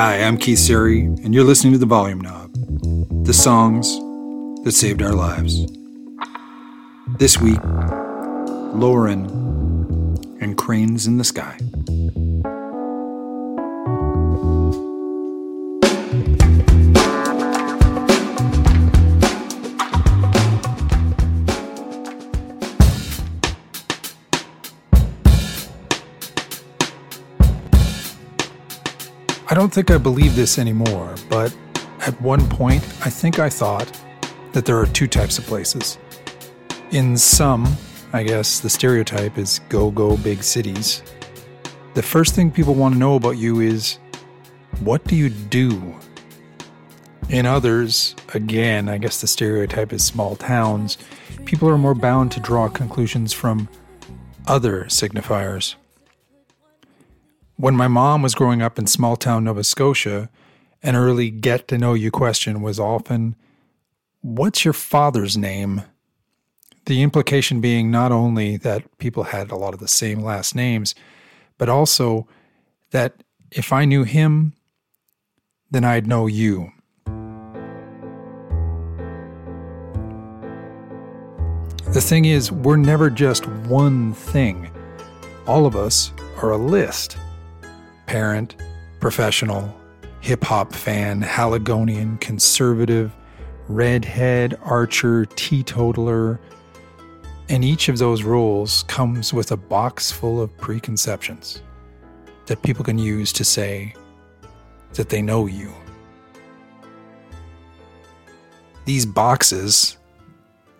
Hi, I'm Keith Siri, and you're listening to The Volume Knob, the songs that saved our lives. This week, Lauren and Cranes in the Sky. I don't think I believe this anymore, but at one point, I think I thought that there are two types of places. In some, I guess the stereotype is go go big cities. The first thing people want to know about you is what do you do? In others, again, I guess the stereotype is small towns, people are more bound to draw conclusions from other signifiers. When my mom was growing up in small town Nova Scotia, an early get to know you question was often, What's your father's name? The implication being not only that people had a lot of the same last names, but also that if I knew him, then I'd know you. The thing is, we're never just one thing. All of us are a list parent, professional, hip hop fan, Haligonian, conservative, redhead, archer, teetotaler. And each of those roles comes with a box full of preconceptions that people can use to say that they know you. These boxes,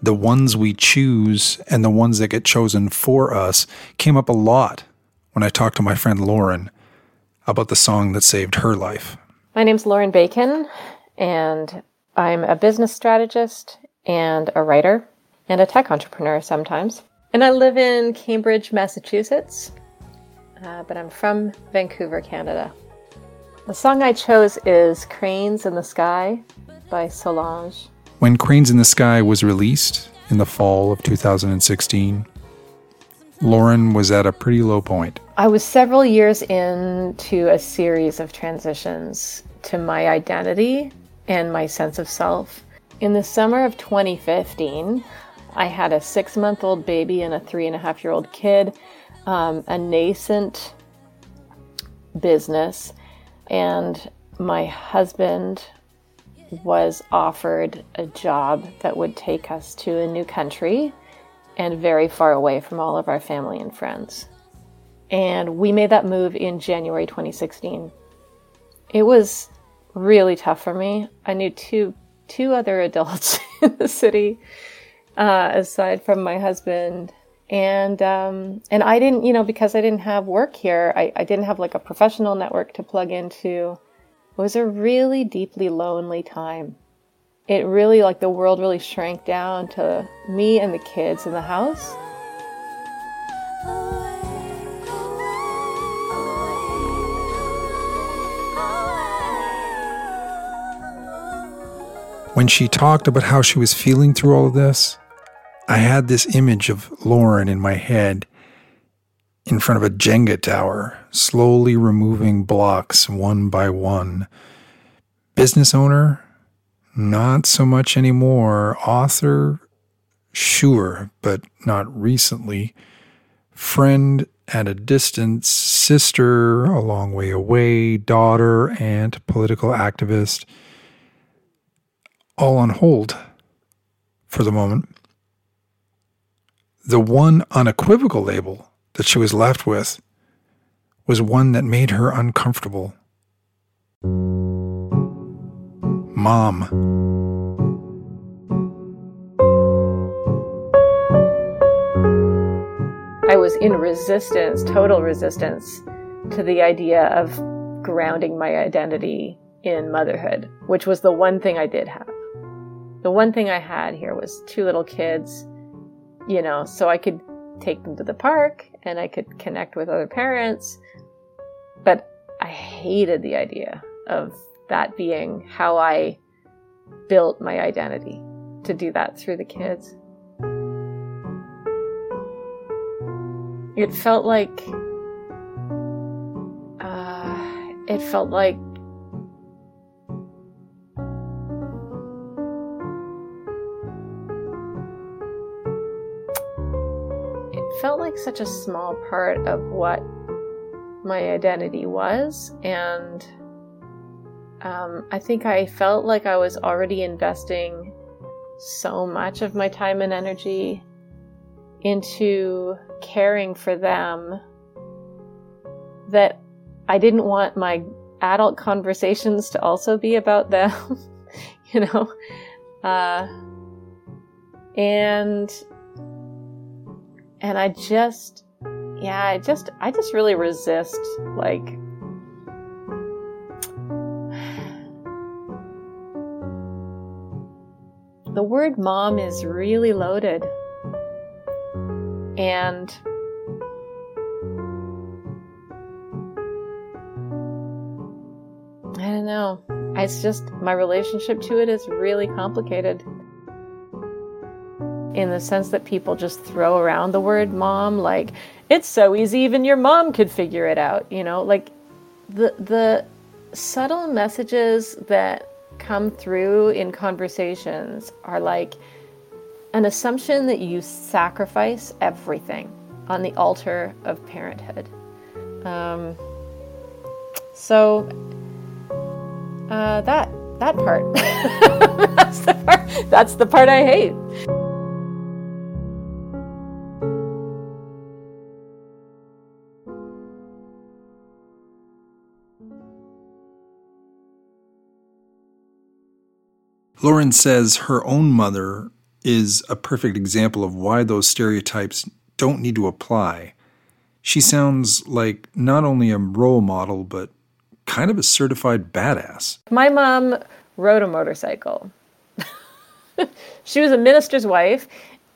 the ones we choose and the ones that get chosen for us, came up a lot when I talked to my friend Lauren about the song that saved her life. My name's Lauren Bacon, and I'm a business strategist and a writer and a tech entrepreneur sometimes. And I live in Cambridge, Massachusetts, uh, but I'm from Vancouver, Canada. The song I chose is Cranes in the Sky by Solange. When Cranes in the Sky was released in the fall of 2016, Lauren was at a pretty low point. I was several years into a series of transitions to my identity and my sense of self. In the summer of 2015, I had a six month old baby and a three and a half year old kid, um, a nascent business, and my husband was offered a job that would take us to a new country and very far away from all of our family and friends. And we made that move in January 2016. It was really tough for me. I knew two two other adults in the city, uh, aside from my husband, and um, and I didn't, you know, because I didn't have work here. I, I didn't have like a professional network to plug into. It was a really deeply lonely time it really like the world really shrank down to me and the kids in the house. When she talked about how she was feeling through all of this, I had this image of Lauren in my head in front of a Jenga tower, slowly removing blocks one by one. Business owner, not so much anymore. Author, sure, but not recently. Friend at a distance, sister a long way away, daughter, aunt, political activist, all on hold for the moment. The one unequivocal label that she was left with was one that made her uncomfortable mom. I was in resistance, total resistance to the idea of grounding my identity in motherhood, which was the one thing I did have. The one thing I had here was two little kids, you know, so I could take them to the park and I could connect with other parents. But I hated the idea of that being how I built my identity to do that through the kids. It felt like. Uh, it felt like. It felt like such a small part of what my identity was and um, I think I felt like I was already investing so much of my time and energy into caring for them that I didn't want my adult conversations to also be about them, you know? Uh, and, and I just, yeah, I just, I just really resist like, the word mom is really loaded. And I don't know. It's just my relationship to it is really complicated. In the sense that people just throw around the word mom like it's so easy even your mom could figure it out, you know? Like the the subtle messages that come through in conversations are like an assumption that you sacrifice everything on the altar of parenthood. Um, so uh, that that part that's the part that's the part I hate. Lauren says her own mother is a perfect example of why those stereotypes don't need to apply. She sounds like not only a role model, but kind of a certified badass. My mom rode a motorcycle. she was a minister's wife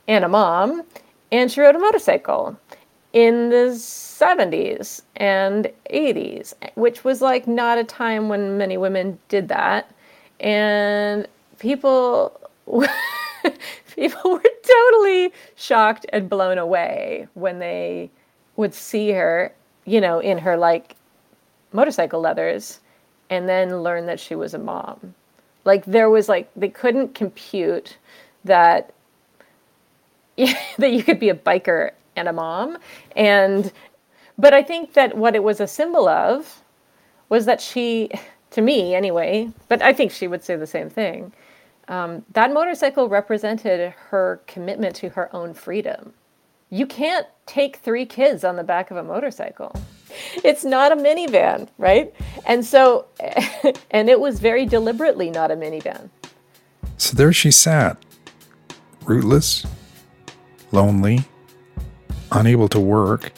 and a mom, and she rode a motorcycle in the 70s and 80s, which was like not a time when many women did that. And people people were totally shocked and blown away when they would see her, you know, in her like motorcycle leathers and then learn that she was a mom. Like there was like they couldn't compute that that you could be a biker and a mom and but I think that what it was a symbol of was that she to me anyway, but I think she would say the same thing um, that motorcycle represented her commitment to her own freedom. You can't take three kids on the back of a motorcycle. It's not a minivan, right? And so, and it was very deliberately not a minivan. So there she sat, rootless, lonely, unable to work,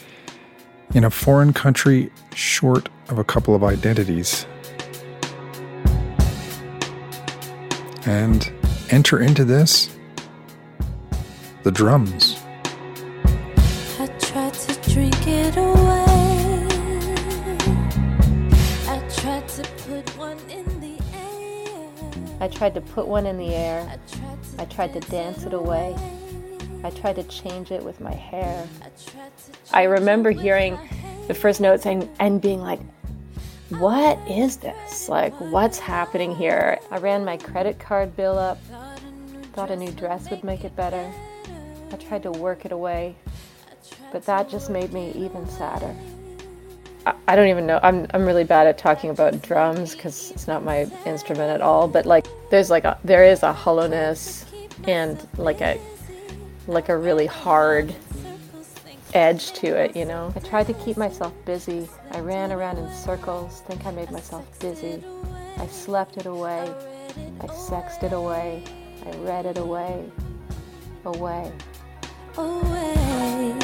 in a foreign country short of a couple of identities. And enter into this the drums. I tried to drink it away. I tried to put one in the air. I tried to put one in the air. I tried to dance it away. I tried to change it with my hair. I remember hearing the first notes and, and being like, what is this? Like, what's happening here? I ran my credit card bill up, thought a new dress would make it better. I tried to work it away, but that just made me even sadder. I, I don't even know. I'm, I'm really bad at talking about drums because it's not my instrument at all, but like, there's like a, there is a hollowness and like a, like a really hard edge to it, you know. I tried to keep myself busy. I ran around in circles, think I made myself busy. I slept it away. I sexed it away. I read it away. Away. Away.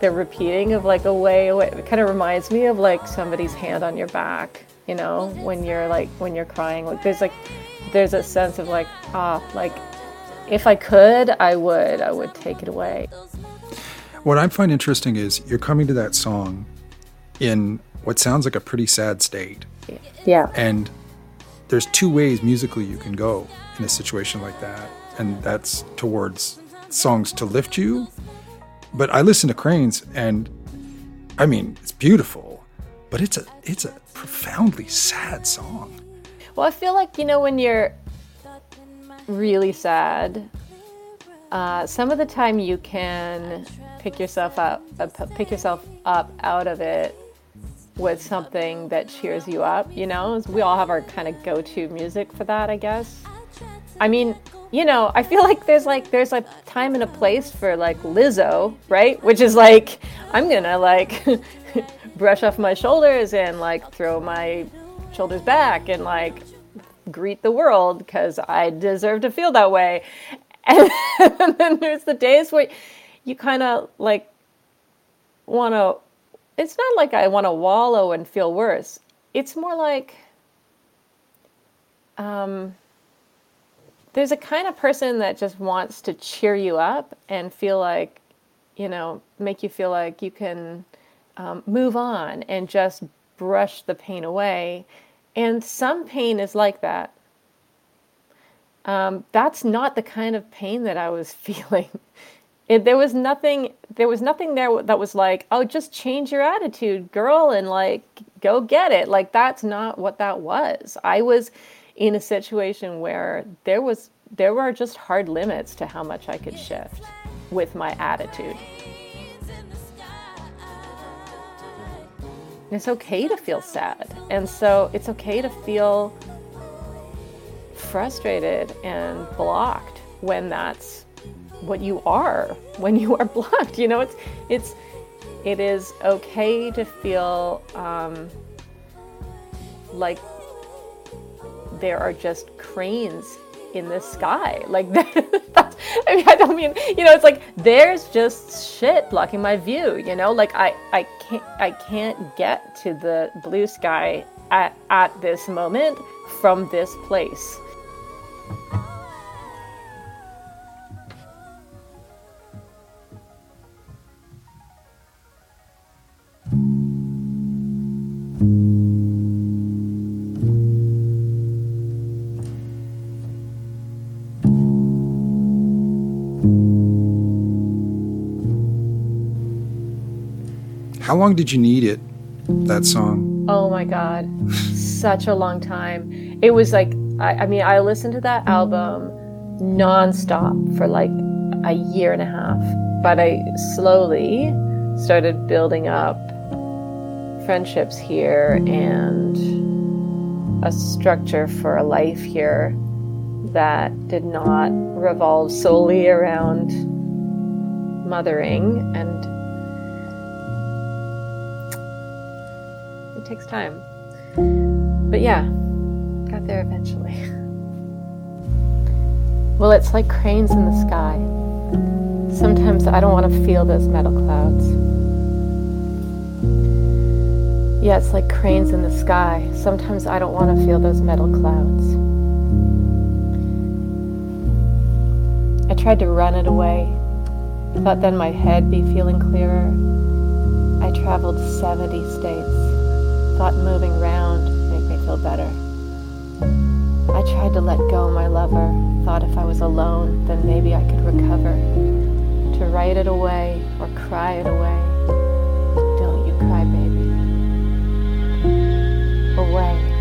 the repeating of like away away it kind of reminds me of like somebody's hand on your back you know when you're like when you're crying like there's like there's a sense of like ah like if i could i would. I would take it away. What i find interesting is you're coming to that song in what sounds like a pretty sad state. Yeah. And there's two ways musically you can go in a situation like that and that's towards songs to lift you. But I listen to Cranes and I mean, it's beautiful, but it's a it's a profoundly sad song. Well, I feel like you know when you're really sad, uh, some of the time you can pick yourself up, uh, pick yourself up out of it with something that cheers you up. You know, we all have our kind of go-to music for that, I guess. I mean, you know, I feel like there's like there's a time and a place for like Lizzo, right? Which is like I'm gonna like brush off my shoulders and like throw my shoulders back and like greet the world because I deserve to feel that way. And, and then there's the days where you kind of like want to. It's not like I want to wallow and feel worse. It's more like um, there's a kind of person that just wants to cheer you up and feel like, you know, make you feel like you can um, move on and just brush the pain away. And some pain is like that. Um, that's not the kind of pain that I was feeling. It, there was nothing. There was nothing there that was like, "Oh, just change your attitude, girl, and like go get it." Like that's not what that was. I was in a situation where there was there were just hard limits to how much I could shift with my attitude. It's okay to feel sad. And so it's okay to feel frustrated and blocked when that's what you are when you are blocked you know it's it's it is okay to feel um, like there are just cranes in the sky like that's I mean I don't mean you know it's like there's just shit blocking my view you know? Like I I can't I can't get to the blue sky at at this moment from this place How long did you need it, that song? Oh my God. Such a long time. It was like, I, I mean, I listened to that album nonstop for like a year and a half, but I slowly started building up friendships here and a structure for a life here that did not revolve solely around mothering and takes time. But yeah, got there eventually. well, it's like cranes in the sky. Sometimes I don't want to feel those metal clouds. Yeah, it's like cranes in the sky. Sometimes I don't want to feel those metal clouds. I tried to run it away. Thought then my head be feeling clearer. I traveled 70 states thought moving around made me feel better. I tried to let go my lover, thought if I was alone, then maybe I could recover. To write it away or cry it away. Don't you cry, baby. Away,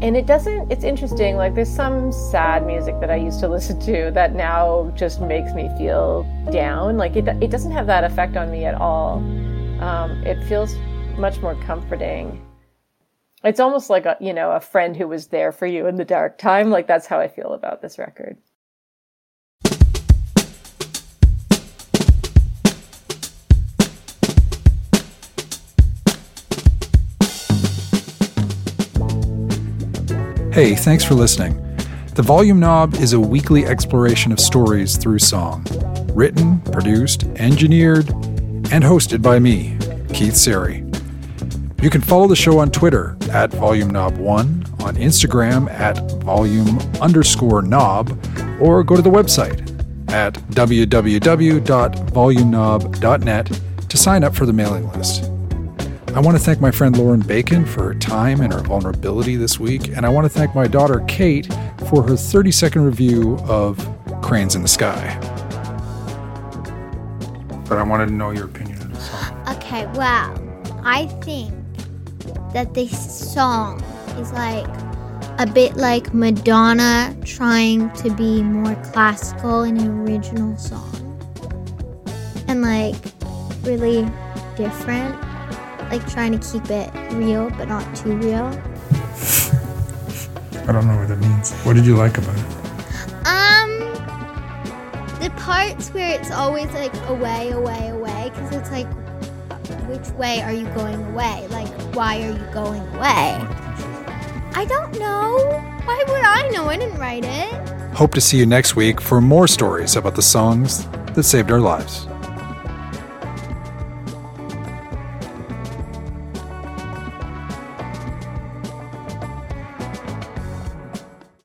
And it doesn't, it's interesting, like there's some sad music that I used to listen to that now just makes me feel down. Like it, it doesn't have that effect on me at all. Um, it feels much more comforting. It's almost like a you know a friend who was there for you in the dark time. Like that's how I feel about this record. Hey, thanks for listening. The Volume Knob is a weekly exploration of stories through song written, produced, engineered, and hosted by me, Keith Sari. You can follow the show on Twitter at Volume Knob One, on Instagram at volume underscore knob, or go to the website at www.volumeknob.net to sign up for the mailing list. I want to thank my friend Lauren Bacon for her time and her vulnerability this week, and I want to thank my daughter Kate for her 30 second review of Cranes in the Sky. but I wanted to know your opinion on the song. Okay, well, I think that this song is like a bit like Madonna trying to be more classical in an original song. And like really different. Like trying to keep it real but not too real. I don't know what that means. What did you like about it? Um the parts where it's always like away, away, away, because it's like which way are you going away? Like why are you going away? I don't know. Why would I know? I didn't write it. Hope to see you next week for more stories about the songs that saved our lives.